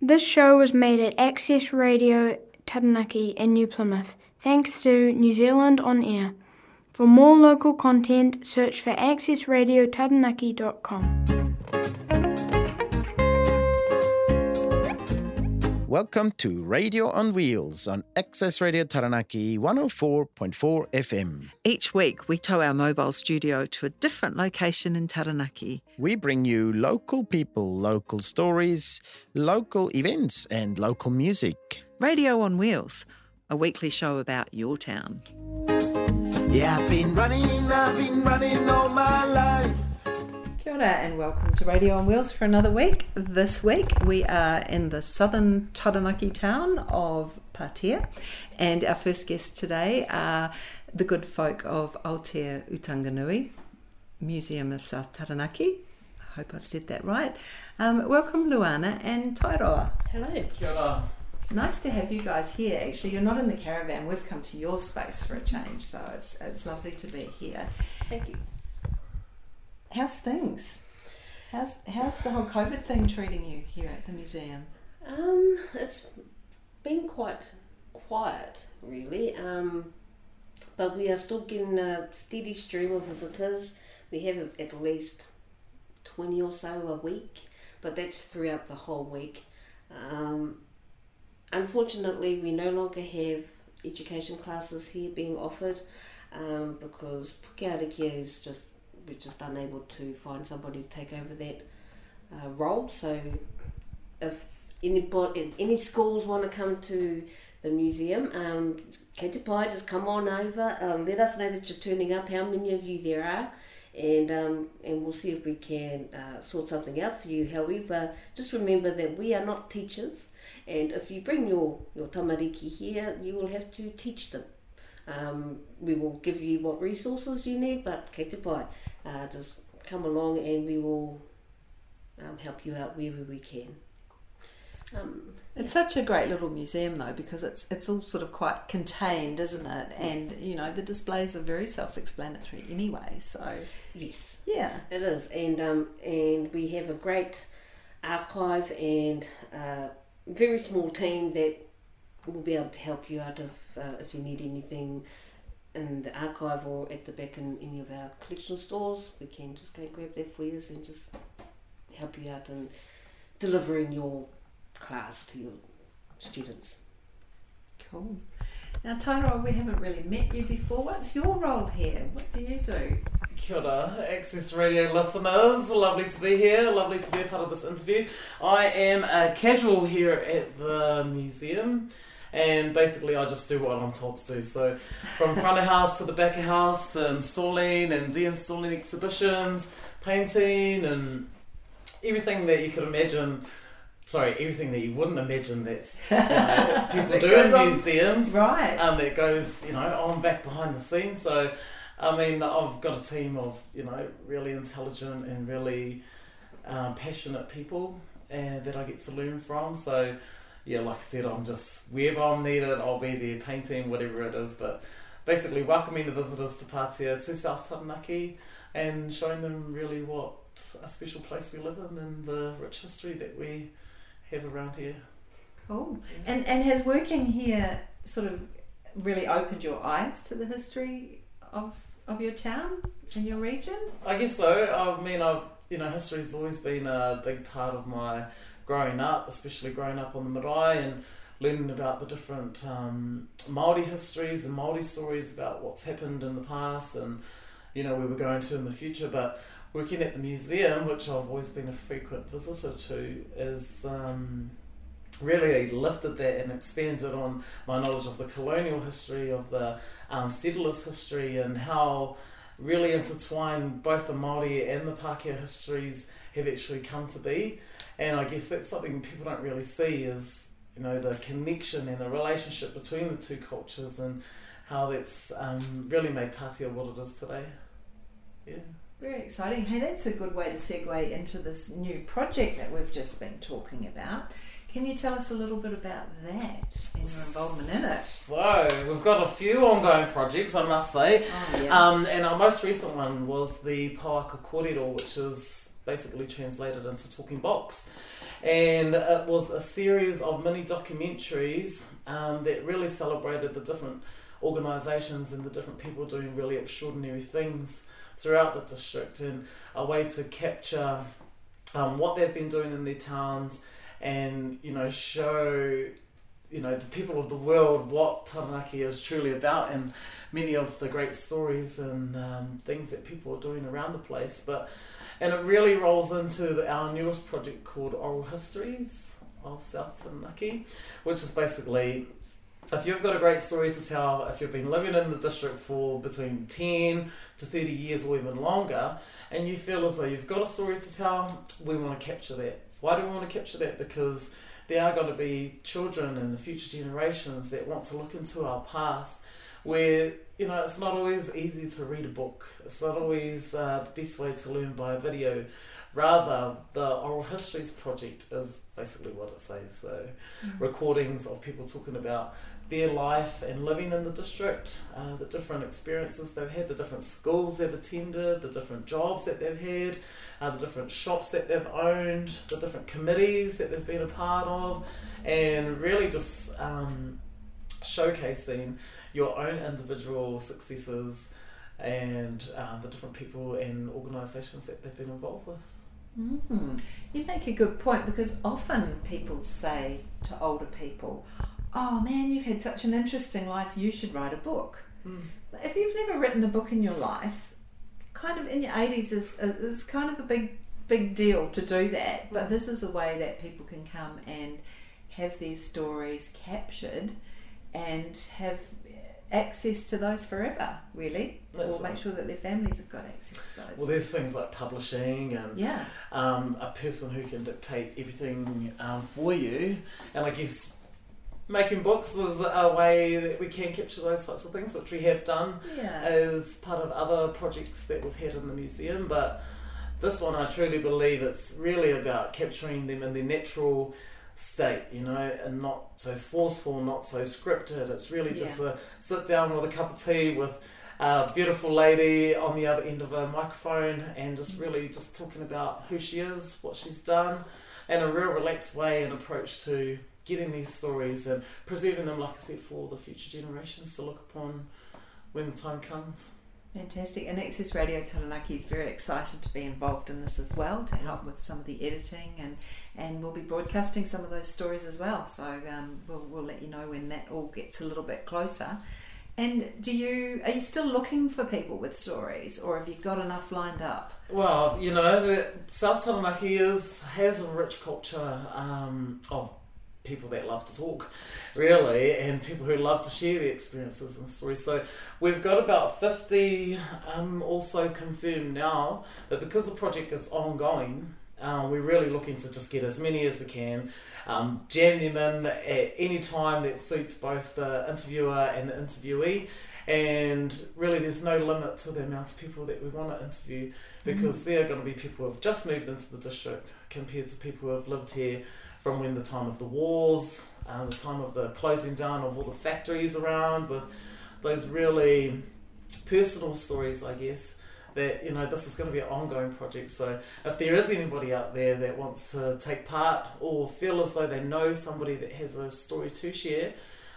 This show was made at Access Radio Taranaki in New Plymouth, thanks to New Zealand On Air. For more local content, search for accessradiotaranaki.com. Welcome to Radio on Wheels on Access Radio Taranaki 104.4 FM. Each week, we tow our mobile studio to a different location in Taranaki. We bring you local people, local stories, local events, and local music. Radio on Wheels, a weekly show about your town. Yeah, I've been running, I've been running all my life. Kia ora and welcome to Radio on Wheels for another week. This week we are in the southern Taranaki town of Patea, and our first guests today are the good folk of Aotea Utanganui Museum of South Taranaki. I hope I've said that right. Um, welcome, Luana and Tairoa. Hello. Nice to have you guys here. Actually, you're not in the caravan. We've come to your space for a change, so it's it's lovely to be here. Thank you. How's things? How's how's the whole COVID thing treating you here at the museum? Um, it's been quite quiet, really. Um, but we are still getting a steady stream of visitors. We have at least twenty or so a week, but that's throughout the whole week. Um, unfortunately, we no longer have education classes here being offered um, because Pukearakia is just we're just unable to find somebody to take over that uh, role. So, if anybody, any schools want to come to the museum, um, te just come on over. Um, let us know that you're turning up. How many of you there are? And um, and we'll see if we can uh, sort something out for you. However, just remember that we are not teachers, and if you bring your your tamariki here, you will have to teach them. Um, we will give you what resources you need, but kei te pai, uh, just come along and we will um, help you out wherever we can. Um, It's such a great little museum though because it's it's all sort of quite contained, isn't it? And you know the displays are very self-explanatory anyway. So yes, yeah, it is, and um, and we have a great archive and uh, very small team that will be able to help you out if uh, if you need anything in the archive or at the back in any of our collection stores. We can just go grab that for you and just help you out in delivering your class to your students. cool. Now, Tairoa, we haven't really met you before. What's your role here? What do you do? Kia ora, Access Radio listeners. Lovely to be here. Lovely to be a part of this interview. I am a casual here at the museum, and basically I just do what I'm told to do. So, from front of house to the back of house, to installing and de-installing exhibitions, painting, and everything that you could imagine. Sorry, everything that you wouldn't imagine that's you know, people That do in on- museums Right. um, that goes, you know, on back behind the scenes. So, I mean, I've got a team of, you know, really intelligent and really um, passionate people and that I get to learn from. So, yeah, like I said, I'm just wherever I'm needed, I'll be there painting, whatever it is. But basically, welcoming the visitors to Patea, to South Taranaki, and showing them really what a special place we live in and the rich history that we have around here. Cool. And and has working here sort of really opened your eyes to the history of of your town and your region? I guess so. I mean, I've you know, history's always been a big part of my growing up, especially growing up on the marae and learning about the different um, Maori histories and Maori stories about what's happened in the past and you know where we're going to in the future. But working at the museum, which I've always been a frequent visitor to, is um, really lifted that and expanded on my knowledge of the colonial history of the um, settlers' history and how really intertwined both the Māori and the Pākehā histories have actually come to be. And I guess that's something people don't really see is, you know, the connection and the relationship between the two cultures and how that's um, really made Pātea what it is today. Yeah. Very exciting. Hey, that's a good way to segue into this new project that we've just been talking about. Can you tell us a little bit about that and your involvement in it? So we've got a few ongoing projects, I must say. Oh, yeah. Um, and our most recent one was the Pouaka Kōrero, which is basically translated into Talking Box. and it was a series of mini documentaries um, that really celebrated the different organisations and the different people doing really extraordinary things throughout the district and a way to capture um, what they've been doing in their towns and you know show you know the people of the world what Taranaki is truly about and many of the great stories and um, things that people are doing around the place but and it really rolls into our newest project called Oral Histories of South Taranaki which is basically if you've got a great story to tell, if you've been living in the district for between 10 to 30 years or even longer, and you feel as though you've got a story to tell, we want to capture that. Why do we want to capture that? Because there are going to be children and the future generations that want to look into our past where, you know, it's not always easy to read a book. It's not always uh, the best way to learn by a video. Rather, the Oral Histories Project is basically what it says. So, Mm. recordings of people talking about their life and living in the district, uh, the different experiences they've had, the different schools they've attended, the different jobs that they've had, uh, the different shops that they've owned, the different committees that they've been a part of, and really just um, showcasing your own individual successes and uh, the different people and organisations that they've been involved with. Mm. You make a good point because often people say to older people, Oh man, you've had such an interesting life, you should write a book. But if you've never written a book in your life, kind of in your 80s is, is kind of a big, big deal to do that. But this is a way that people can come and have these stories captured and have access to those forever, really. That's or make sure that their families have got access to those. Well, there's things like publishing and yeah. um, a person who can dictate everything um, for you. And I guess making books is a way that we can capture those types of things, which we have done Yeah. as part of other projects that we've had in the museum. But this one, I truly believe it's really about capturing them in their natural state, you know, and not so forceful, not so scripted. It's really just a sit down with a cup of tea with a beautiful lady on the other end of a microphone and just mm-hmm. really just talking about who she is, what she's done, and a real relaxed way and approach to getting these stories and preserving them, like I said, for the future generations to look upon when the time comes. Fantastic. And Access Radio Taranaki is very excited to be involved in this as well, to help with some of the editing and, and we'll be broadcasting some of those stories as well. So um, we'll, we'll let you know when that all gets a little bit closer. And do you are you still looking for people with stories or have you got enough lined up? Well, you know, the South Taranaki is has a rich culture um, of people that love to talk, really, and people who love to share their experiences and stories. So we've got about fifty um, also confirmed now, but because the project is ongoing, um, we're really looking to just get as many as we can. Um, jam them in at any time that suits both the interviewer and the interviewee and really there's no limit to the amount of people that we want to interview because there are going to be people who have just moved into the district compared to people who have lived here from when the time of the wars, uh, the time of the closing down of all the factories around, with those really personal stories, I guess. That you know, this is going to be an ongoing project. So, if there is anybody out there that wants to take part or feel as though they know somebody that has a story to share,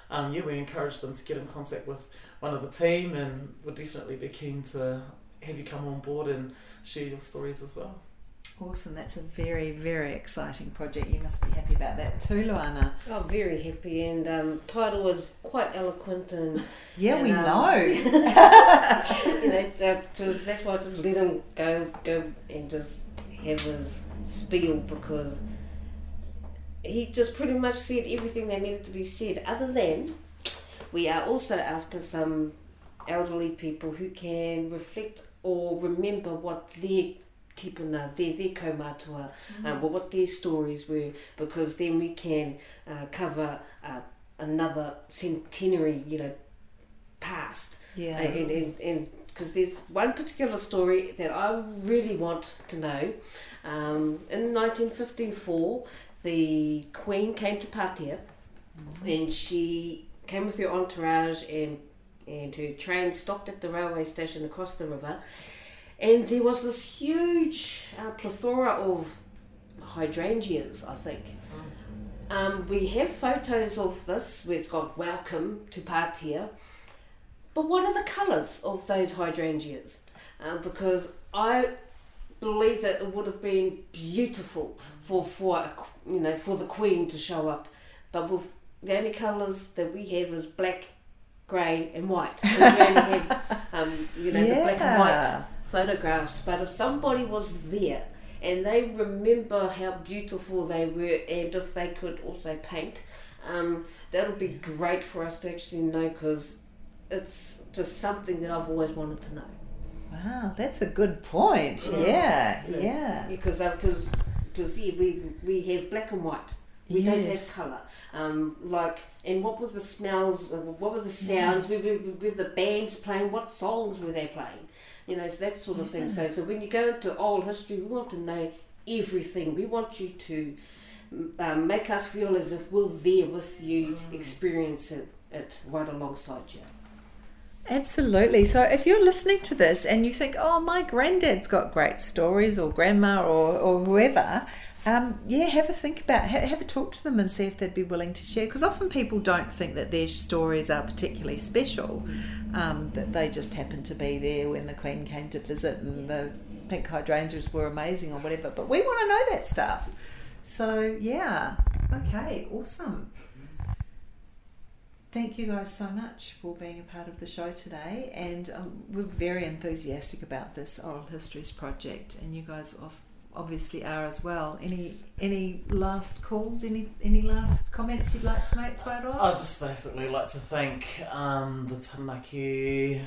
um, yeah, we encourage them to get in contact with one of the team, and we'll definitely be keen to have you come on board and share your stories as well. Awesome. That's a very, very exciting project. You must be happy about that too, Luana. I'm very happy, and um, title was quite eloquent, and Yeah, And, we um, know. you know that, 'cause that's why I just let him go, go and just have his spiel because he just pretty much said everything that needed to be said. Other than we are also after some elderly people who can reflect or remember what their tipuna, their, their kaumatua, um, well, what their stories were, because then we can uh, cover uh, another centenary, you know, past. Yeah. And and and because there's one particular story that I really want to know. Um, in 1954, the Queen came to Patea, and she came with her entourage, and and her train stopped at the railway station across the river, and there was this huge uh, plethora of hydrangeas, I think. Um, we have photos of this where it's got welcome to Patea. But what are the colours of those hydrangeas? Um, because I believe that it would have been beautiful for for you know for the Queen to show up, but with the only colours that we have is black, grey, and white. So we only have um, you know the black and white Yeah. Photographs. But if somebody was there and they remember how beautiful they were, and if they could also paint, um, that would be great for us to actually know because it's just something that I've always wanted to know. Wow, that's a good point. Yeah, Yeah. yeah. because because because yeah, we we have black and white. We don't have colour. Um, like and what were the smells? uh, What were the sounds? Were, were, were the bands playing? What songs were they playing? You know, so that sort of thing. So so when you go into old history, we want to know everything. We want you to um, make us feel as if we're there with you, experiencing it right alongside you. Absolutely. So if you're listening to this and you think, oh, my granddad's got great stories, or grandma, or, or whoever, um, yeah, have a think about, ha- have a talk to them and see if they'd be willing to share. Because often people don't think that their stories are particularly special, um, that they just happened to be there when the Queen came to visit and the pink hydrangeas were amazing or whatever. But we want to know that stuff. So yeah, okay, awesome. Thank you guys so much for being a part of the show today, and um, we're very enthusiastic about this oral histories project, and you guys of, obviously are as well. Any any last calls? Any any last comments you'd like to make, Tairoa? I'd just basically like to thank um, the Taranaki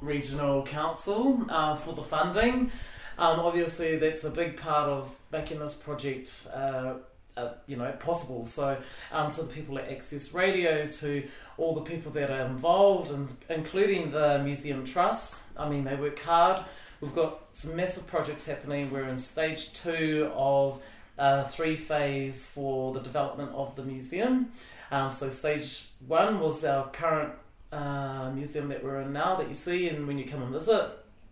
Regional Council uh, for the funding. Um, obviously, that's a big part of making this project, uh, uh, you know, possible. So, um, to the people at Access Radio, to all the people that are involved, and including the Museum Trust. I mean, they work hard. We've got some massive projects happening. We're in stage two of uh, three phase for the development of the museum. Um, so stage one was our current uh, museum that we're in now that you see, and when you come and visit.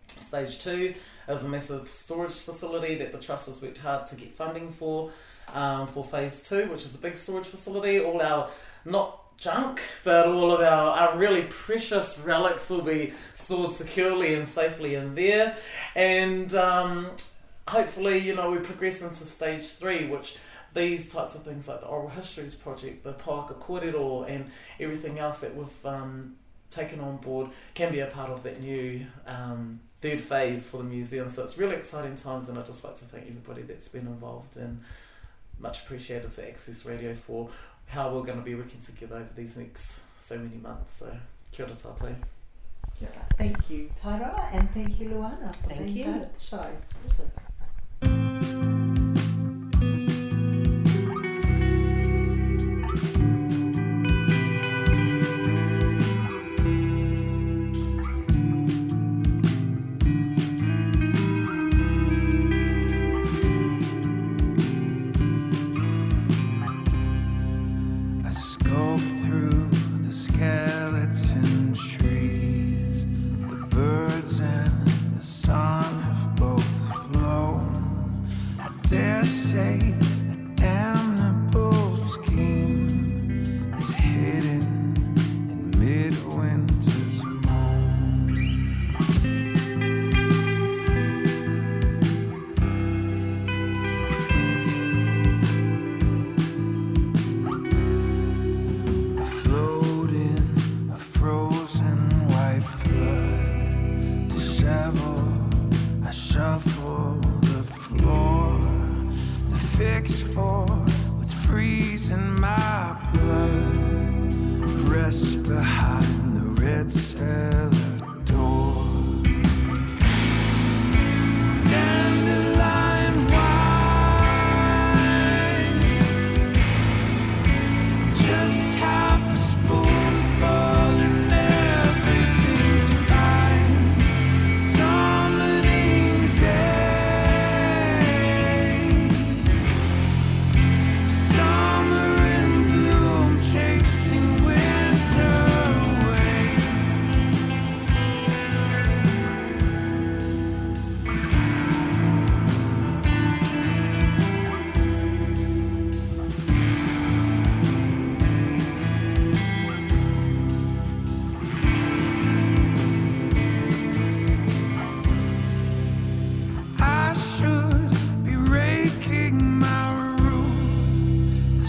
Stage two is a massive storage facility that the trust has worked hard to get funding for. Um, for phase two, which is a big storage facility, all our not junk, but all of our, our really precious relics will be stored securely and safely in there. And um, hopefully, you know, we progress into stage three, which these types of things like the Oral Histories Project, the Pouaka Kōrero, and everything else that we've um, taken on board can be a part of that new um, third phase for the museum. So it's really exciting times, and I'd just like to thank everybody that's been involved and much appreciated to Access Radio for how we're going to be working together over these next so many months. So kia ora tātou. Thank you, Tairoa, and thank you, Luana, for Thank being you. part of the show.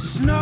Snow.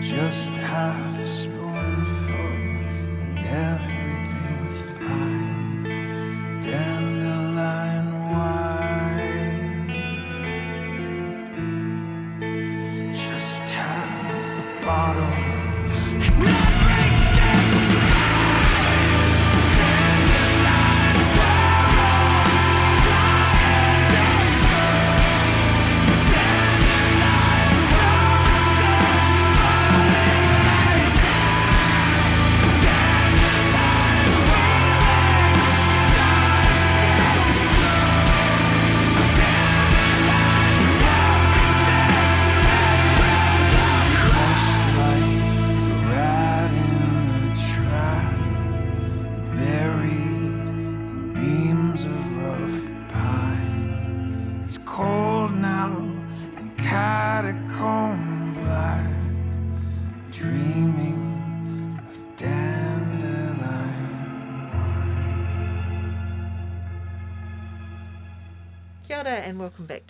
Just half a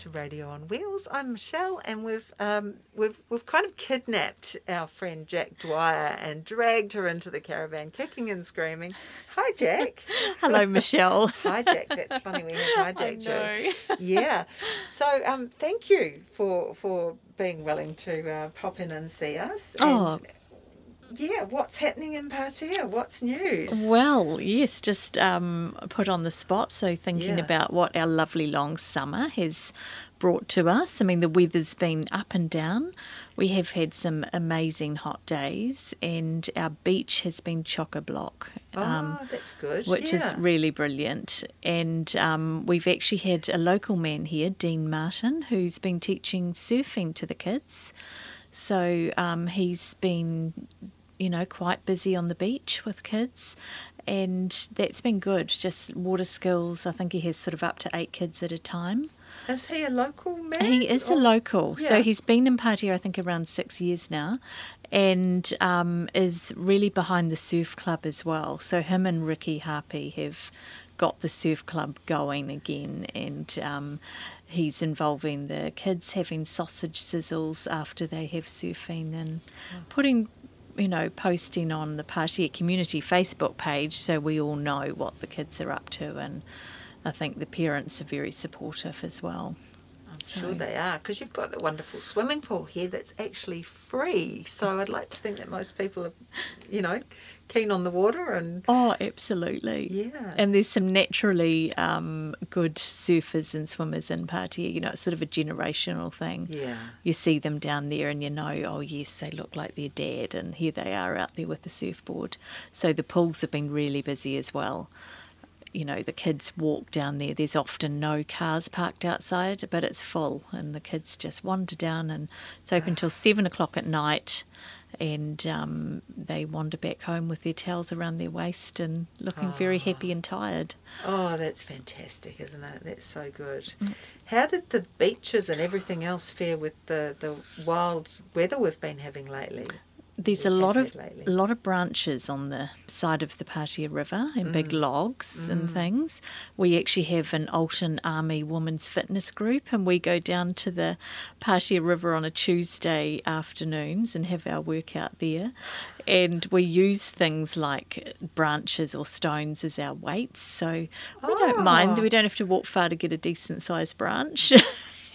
to Radio on Wheels. I'm Michelle, and we've um, we've we've kind of kidnapped our friend Jack Dwyer and dragged her into the caravan, kicking and screaming. Hi, Jack. Hello, Michelle. Hi, Jack. That's funny we have I Jack. Yeah. So, um, thank you for for being willing to uh, pop in and see us. And, Oh. Yeah, what's happening in Patea? What's news? Well, yes, just um, put on the spot. So, thinking Yeah. about what our lovely long summer has brought to us. I mean, the weather's been up and down. We have had some amazing hot days, and our beach has been chock a block. oh, that's good. which yeah. is really brilliant. And um, we've actually had a local man here, Dean Martin, who's been teaching surfing to the kids. So um, he's been, you know, quite busy on the beach with kids. And that's been good. Just water skills. I think he has sort of up to eight kids at a time. Is he a local man? He is a or- local, so he's been in Patea I think around six years now, and um, is really behind the surf club as well. So him and Ricky Harpy have got the surf club going again, and um, he's involving the kids having sausage sizzles after they have surfing and putting. You know, posting on the Patea community Facebook page so we all know what the kids are up to, and I think the parents are very supportive as well. I'm sure they are because you've got the wonderful swimming pool here that's actually free. So I'd like to think that most people have, you know, keen on the water and Oh, absolutely. Yeah. And there's some naturally um, good surfers and swimmers in Patea. You know, it's sort of a generational thing. yeah. You see them down there and you know, oh, yes, they look like their dad, and here they are out there with the surfboard. So the pools have been really busy as well. You know, the kids walk down there. There's often no cars parked outside, but it's full, and the kids just wander down, and it's open till seven o'clock at night. And um, they wander back home with their towels around their waist and looking very happy and tired. Oh, that's fantastic, isn't it? That's so good. How did the beaches and everything else fare with the, the wild weather we've been having lately? There's a lot of lately. a lot of branches on the side of the Patea River and big mm. logs and mm. things. We actually have an Alton Army Women's Fitness Group, and we go down to the Patea River on a Tuesday afternoons and have our workout there. And we use things like branches or stones as our weights, so we don't mind. Oh. We don't have to walk far to get a decent sized branch.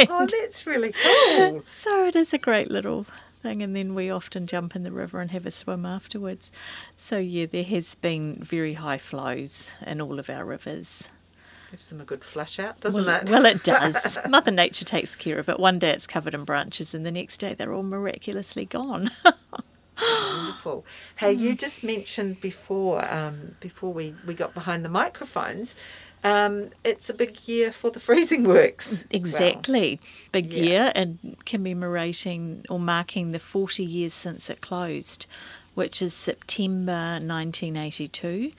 Oh, that's really cool. So it is a great little thing, and then we often jump in the river and have a swim afterwards. So yeah, there has been very high flows in all of our rivers. Gives them a good flush out, doesn't well, it? well, it does. Mother Nature takes care of it. One day it's covered in branches, and the next day they're all miraculously gone. Wonderful. Hey, Mm. you just mentioned before, um, before we, we got behind the microphones, um, it's a big year for the freezing works. Exactly. Big Yeah. year and commemorating or marking the 40 years since it closed, which is September 1982.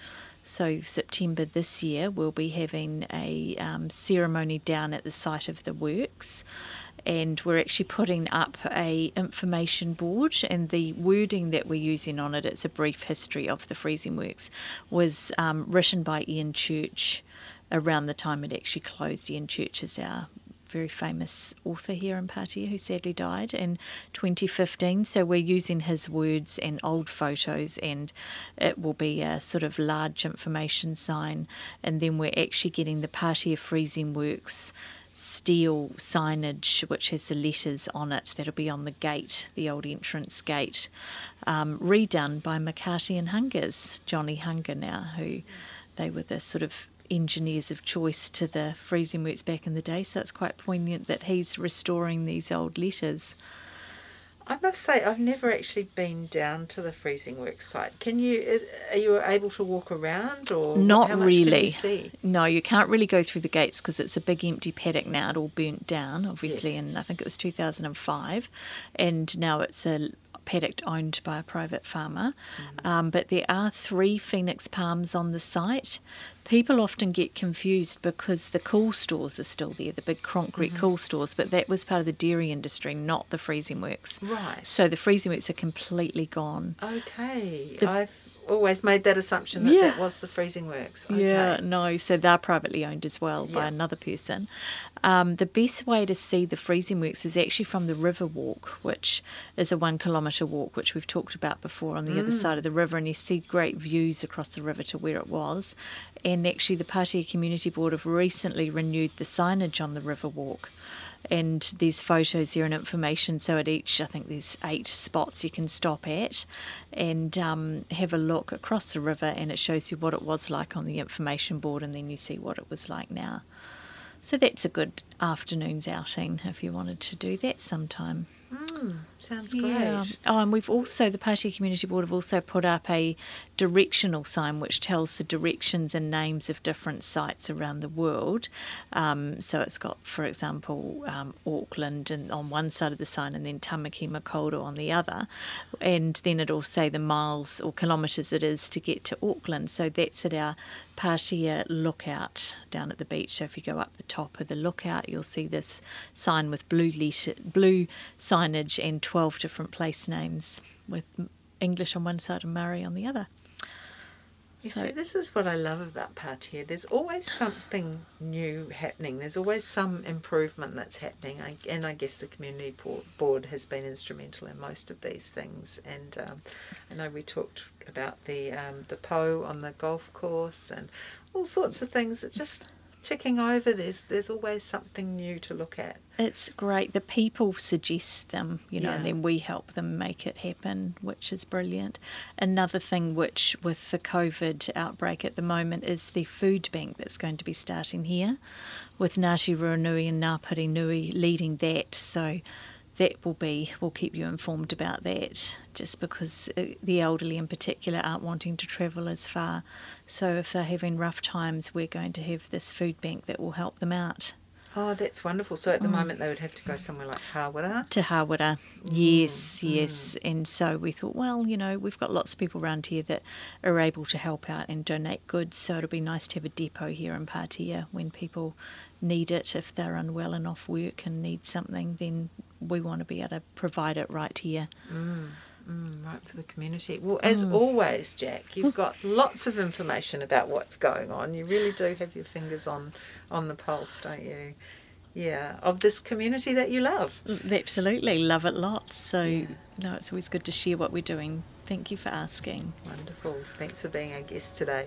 So, September this year, we'll be having a um, ceremony down at the site of the works. And we're actually putting up a information board, and the wording that we're using on it, it's a brief history of the freezing works, was um, written by Ian Church around the time it actually closed. Ian Church is our very famous author here in Patea who sadly died in 2015. So we're using his words and old photos, and it will be a sort of large information sign. And then we're actually getting the Patea Freezing Works steel signage which has the letters on it that'll be on the gate, the old entrance gate, um, redone by McCarthy and Hungers, Johnny Hunger now, who they were the sort of engineers of choice to the freezing works back in the day. So it's quite poignant that he's restoring these old letters. I must say, I've never actually been down to the freezing works site. Can you? Is, are you able to walk around, or Not how much can you really. see? No, you can't really go through the gates because it's a big empty paddock now. It all burnt down, obviously, Yes. in I think it was 2005, and now it's a paddock owned by a private farmer. Mm-hmm. Um, but there are three phoenix palms on the site. People often get confused because the cool stores are still there, the big concrete Mm-hmm. cool stores, but that was part of the dairy industry, not the freezing works. Right. So the freezing works are completely gone. Okay. The- I've always made that assumption that Yeah. that was the freezing works. Okay. Yeah, no, so they're privately owned as well by another person. Um, the best way to see the freezing works is actually from the river walk, which is a one kilometre walk, which we've talked about before on the other side of the river, and you see great views across the river to where it was. And actually, the Patea Community Board have recently renewed the signage on the river walk. And there's photos here and information. So at each, I think there's eight spots you can stop at and um, have a look across the river, and it shows you what it was like on the information board, and then you see what it was like now. So that's a good afternoon's outing if you wanted to do that sometime. Sounds Yeah. great. Oh, and we've also, the Patea Community Board have also put up a directional sign which tells the directions and names of different sites around the world. Um, so it's got, for example, um, Auckland and on one side of the sign and then Tamaki Makaurau on the other. And then it'll say the miles or kilometres it is to get to Auckland. So that's at our Patea lookout down at the beach. So if you go up the top of the lookout, you'll see this sign with blue letter, blue signage and 12 different place names with English on one side and Maori on the other. You So- see, this is what I love about Patea. There's always something new happening. There's always some improvement that's happening, I, and I guess the community board has been instrumental in most of these things. And um, I know we talked about the um, the Po on the golf course and all sorts of things that just ticking over. There's there's always something new to look at. It's great. The people suggest them, you know, and then we help them make it happen, which is brilliant. Another thing, which with the COVID outbreak at the moment, is the food bank that's going to be starting here, with Ngāti Ruanui and Ngāpari Nui leading that. So that will be, we'll keep you informed about that, just because uh, the elderly in particular aren't wanting to travel as far. So if they're having rough times, we're going to have this food bank that will help them out. Oh, that's wonderful. So at the mm. moment they would have to go somewhere like Hawera. to Hawera. Yes, mm, yes. Mm. And so we thought, well, you know, we've got lots of people around here that are able to help out and donate goods. So it'll be nice to have a depot here in Patea when people need it. If they're unwell and off work and need something, then we want to be able to provide it right here. Mm, mm right for the community. Well, as mm. always, Jack, you've got lots of information about what's going on. You really do have your fingers on on the pulse, don't you? Yeah, of this community that you love. Mm, absolutely, love it lots. So, Yeah. no, it's always good to share what we're doing. Thank you for asking. Wonderful. Thanks for being our guest today.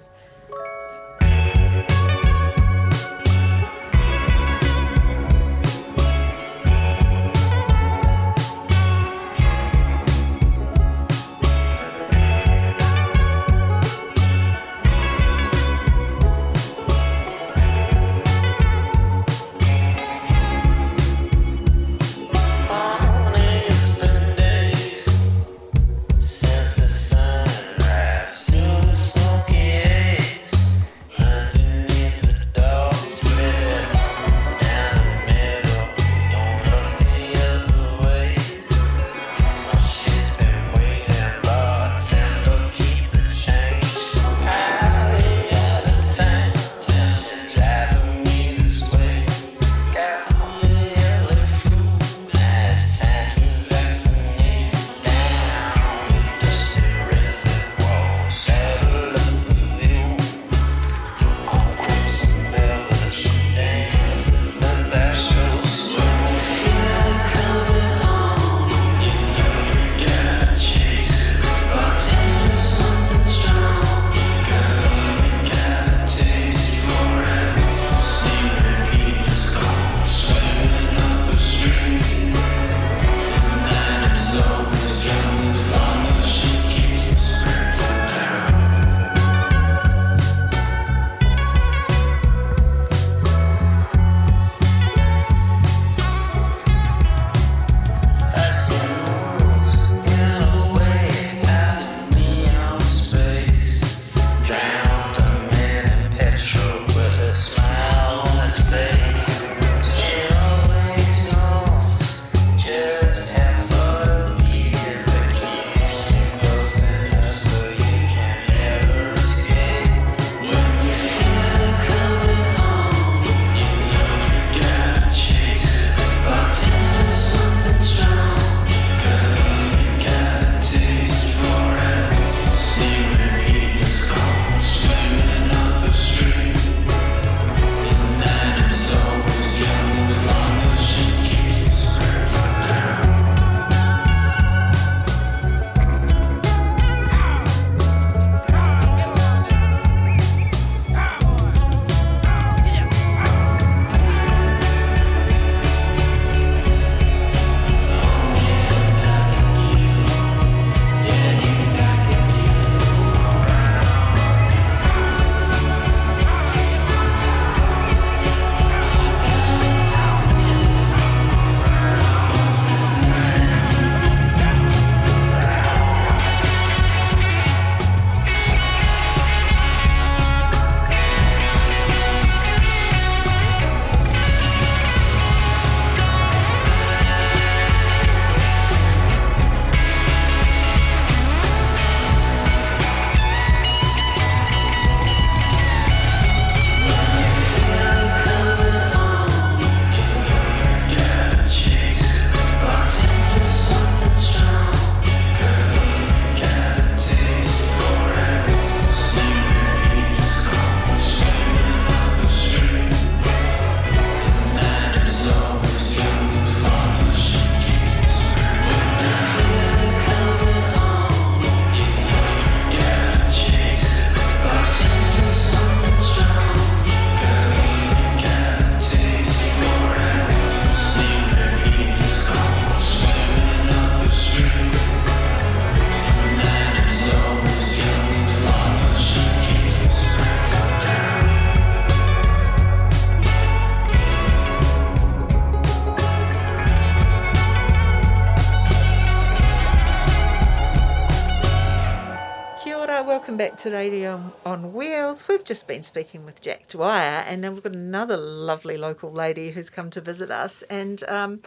To Radio on Wheels. We've just been speaking with Jack Dwyer, and now we've got another lovely local lady who's come to visit us. And um,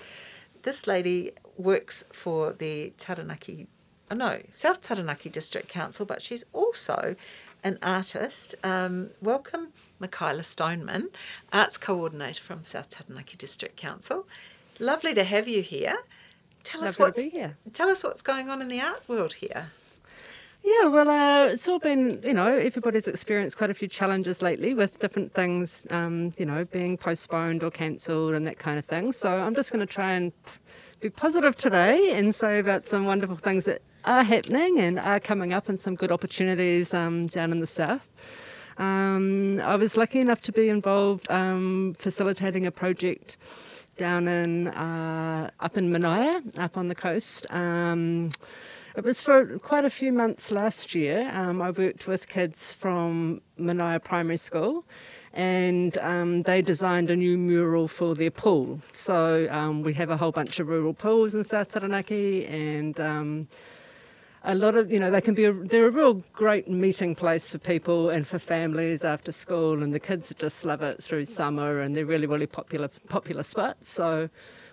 this lady works for the Taranaki, oh no, South Taranaki District Council, but she's also an artist. Um, welcome, Michaela Stoneman, Arts Coordinator from South Taranaki District Council. Lovely to have you here. Tell us Lovely to what's be here. tell us what's going on in the art world here. Yeah, well, uh, it's all been, you know, everybody's experienced quite a few challenges lately with different things, um, you know, being postponed or cancelled and that kind of thing. So I'm just going to try and be positive today and say about some wonderful things that are happening and are coming up and some good opportunities um, down in the south. Um, I was lucky enough to be involved um, facilitating a project down in uh, up in Manaia, up on the coast. It was for quite a few months last year. Um, I worked with kids from Manaia Primary School, and um, they designed a new mural for their pool. So um, we have a whole bunch of rural pools in South Taranaki, and um, a lot of you know they can be a, they're a real great meeting place for people and for families after school and the kids just love it through summer and they're really really popular popular spots so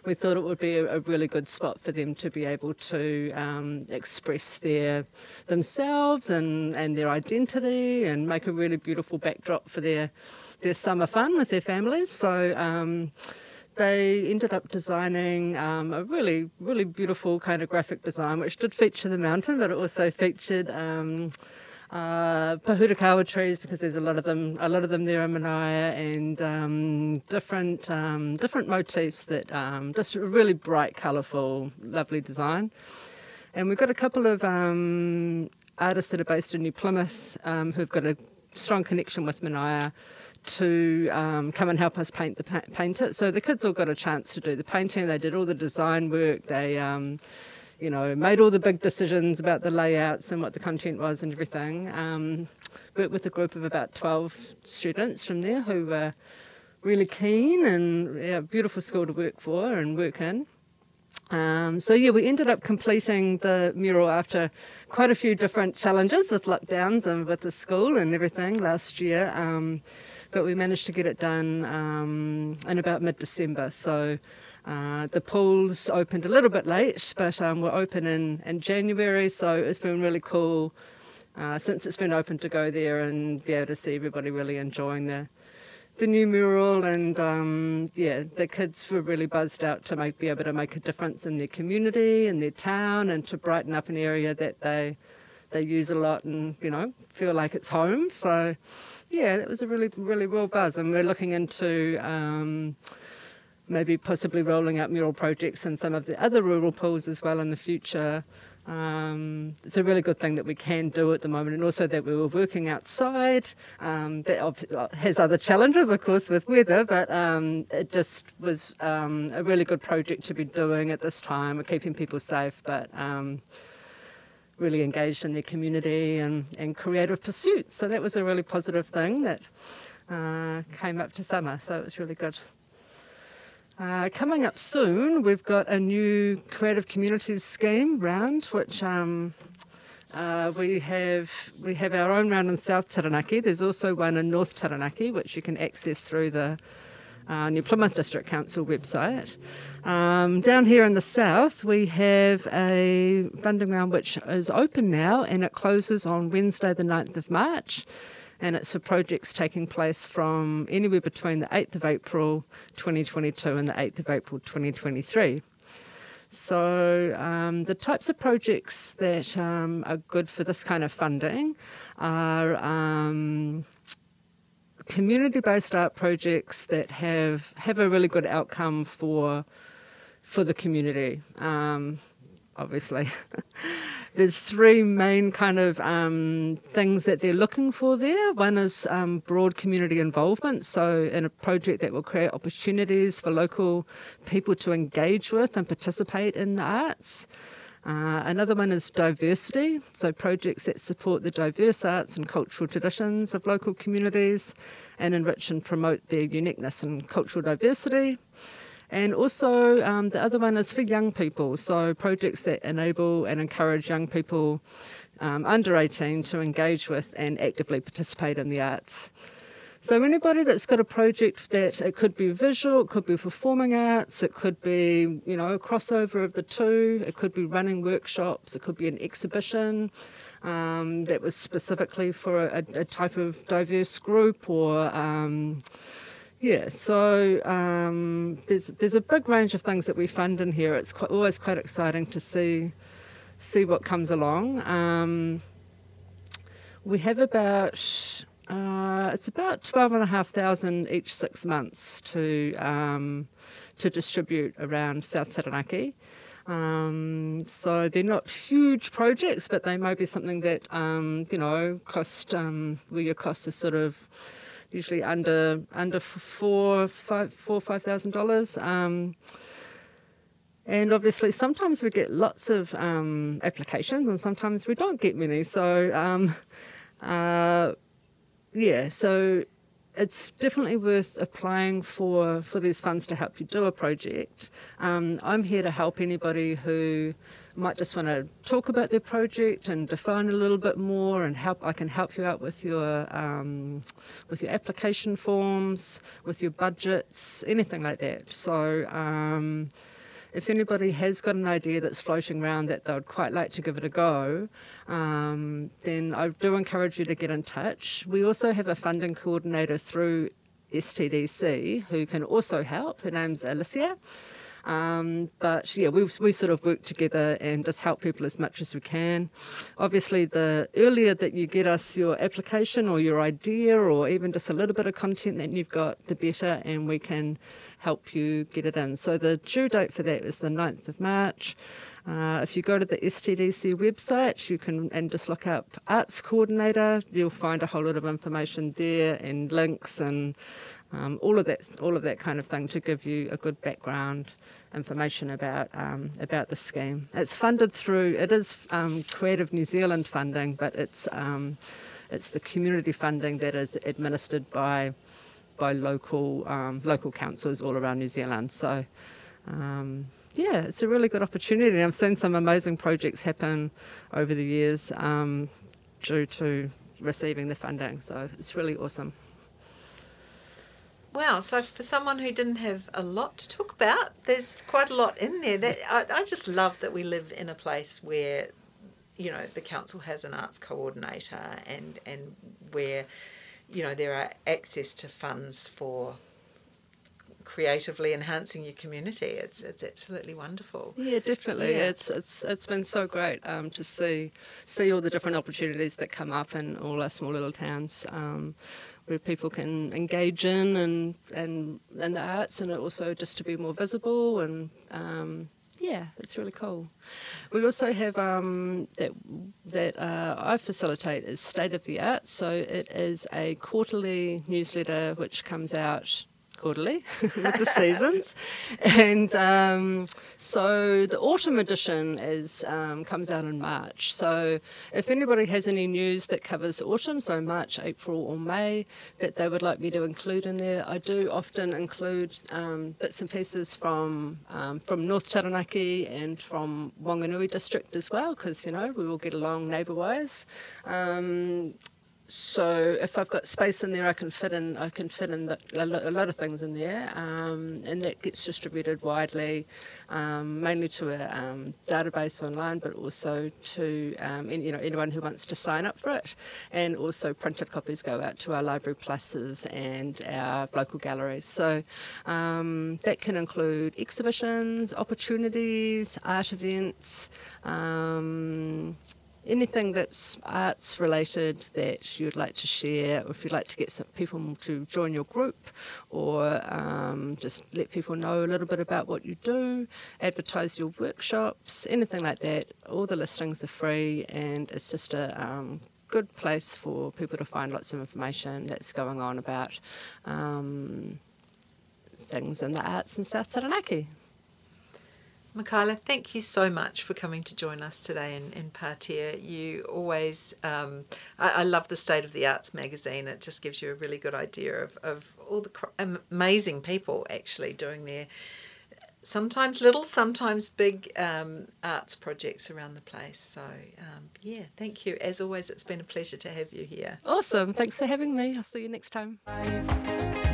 we thought it would be a, a really good spot for them to be able to um, express their themselves and, and their identity and make a really beautiful backdrop for their their summer fun with their families. So um, they ended up designing um, a really, really beautiful kind of graphic design, which did feature the mountain, but it also featured um, uh, pōhutukawa trees because there's a lot of them, a lot of them there in Manaia, and um, different, um, different motifs that um, just really bright, colourful, lovely design. And we've got a couple of um, artists that are based in New Plymouth um, who've got a strong connection with Manaia to um, come and help us paint the paint it. So the kids all got a chance to do the painting. They did all the design work. They, um, you know, made all the big decisions about the layouts and what the content was and everything. Um, worked with a group of about twelve students from there who were really keen and yeah, beautiful school to work for and work in. Um, so yeah, we ended up completing the mural after quite a few different challenges with lockdowns and with the school and everything last year. Um, but we managed to get it done um, in about mid-December. So uh, the pools opened a little bit late, but um, we're open in, in January. So it's been really cool uh, since it's been open to go there and be able to see everybody really enjoying the the new mural and um, yeah, the kids were really buzzed out to make be able to make a difference in their community and their town and to brighten up an area that they they use a lot and you know feel like it's home. So yeah, it was a really really real buzz, and we're looking into. Um, Maybe possibly rolling out mural projects in some of the other rural pools as well in the future. Um, it's a really good thing that we can do at the moment, and also that we were working outside. Um, that uh, has other challenges, of course, with weather, but um, it just was um, a really good project to be doing at this time. Keeping people safe, but um, really engaged in their community and, and creative pursuits. So that was a really positive thing that uh, came up to summer. So it was really good. Uh, coming up soon, we've got a new creative communities scheme round, which um, uh, we have we have our own round in South Taranaki. There's also one in North Taranaki, which you can access through the uh, New Plymouth District Council website. Um, down here in the south, we have a funding round which is open now, and it closes on Wednesday, the 9th of March and it's for projects taking place from anywhere between the 8th of April 2022 and the 8th of April 2023. So, um, the types of projects that um, are good for this kind of funding are um, community based art projects that have, have a really good outcome for, for the community, um, obviously. there's three main kind of um, things that they're looking for there. One is um, broad community involvement, so in a project that will create opportunities for local people to engage with and participate in the arts. Uh, another one is diversity, so projects that support the diverse arts and cultural traditions of local communities and enrich and promote their uniqueness and cultural diversity. And also, um, the other one is for young people. So, projects that enable and encourage young people um, under 18 to engage with and actively participate in the arts. So, anybody that's got a project that it could be visual, it could be performing arts, it could be, you know, a crossover of the two, it could be running workshops, it could be an exhibition. Um, that was specifically for a, a, type of diverse group or um, yeah, so um, there's there's a big range of things that we fund in here. It's quite, always quite exciting to see see what comes along. Um, we have about uh, it's about twelve and a half thousand each six months to um, to distribute around South Taranaki. Um, so they're not huge projects, but they may be something that um, you know cost um, where your cost is sort of usually under under four five four five thousand dollars. Um, and obviously, sometimes we get lots of um, applications, and sometimes we don't get many. So, um, uh, yeah, so it's definitely worth applying for for these funds to help you do a project. Um, I'm here to help anybody who might just want to talk about their project and define a little bit more and help I can help you out with your um, with your application forms with your budgets anything like that so um, if anybody has got an idea that's floating around that they would quite like to give it a go, um, then I do encourage you to get in touch. We also have a funding coordinator through STDC who can also help. Her name's Alicia. Um, but yeah, we, we sort of work together and just help people as much as we can. Obviously, the earlier that you get us your application or your idea or even just a little bit of content that you've got, the better, and we can help you get it in. So the due date for that is the 9th of March. Uh, if you go to the STDC website, you can and just look up Arts Coordinator. You'll find a whole lot of information there and links and um, all of that, all of that kind of thing to give you a good background information about um, about the scheme. It's funded through it is um, Creative New Zealand funding, but it's um, it's the community funding that is administered by by local um, local councils all around New Zealand. So. Um, yeah, it's a really good opportunity. I've seen some amazing projects happen over the years due to receiving the funding, so it's really awesome. Wow, so for someone who didn't have a lot to talk about, there's quite a lot in there. That I, I just love that we live in a place where, you know, the council has an arts coordinator and and where, you know, there are access to funds for creatively enhancing your community. It's it's absolutely wonderful. Yeah, definitely. Yeah. It's it's it's been so great um, to see see all the different opportunities that come up in all our small little towns. Um, where people can engage in and and and the arts, and also just to be more visible and um, yeah, it's really cool. We also have um, that that uh, I facilitate is State of the Art. So it is a quarterly newsletter which comes out quarterly with the seasons. And um, so the autumn edition is um, comes out in March. So if anybody has any news that covers autumn, so March, April, or May, that they would like me to include in there, I do often include um, bits and pieces from um, from North Taranaki and from Wanganui district as well, because you know we all get along neighbour-wise. So if I've got space in there, I can fit in. I can fit in the, a, lot of things in there, um, and that gets distributed widely, um, mainly to a um, database online, but also to um, any, you know anyone who wants to sign up for it, and also printed copies go out to our library pluses and our local galleries. So um, that can include exhibitions, opportunities, art events. Um, anything that's arts related that you'd like to share, or if you'd like to get some people to join your group, or um, just let people know a little bit about what you do, advertise your workshops, anything like that, all the listings are free, and it's just a um, good place for people to find lots of information that's going on about um, things in the arts in South Taranaki. Michaela, thank you so much for coming to join us today in, in Patea. You always, um, I, I, love the State of the Arts magazine. It just gives you a really good idea of, of all the amazing people actually doing their sometimes little, sometimes big um, arts projects around the place. So, um, yeah, thank you. As always, it's been a pleasure to have you here. Awesome. Thanks for having me. I'll see you next time. Someone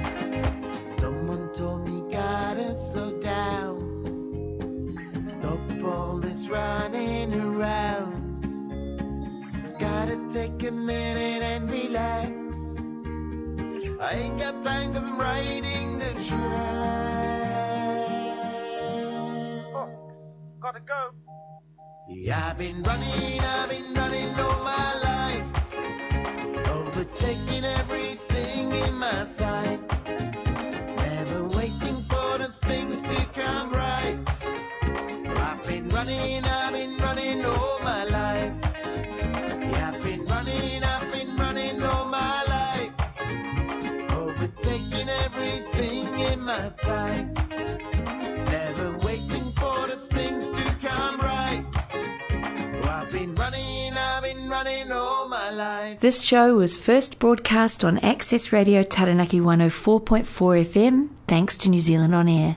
take a minute and relax. I ain't got time cause I'm riding the tracks. Gotta go. Yeah, I've been running, I've been running all my life. Overtaking everything in my sight. Never waiting for the things to come right. I've been running, I've been running This show was first broadcast on Access Radio Taranaki 104.4 FM, thanks to New Zealand On Air.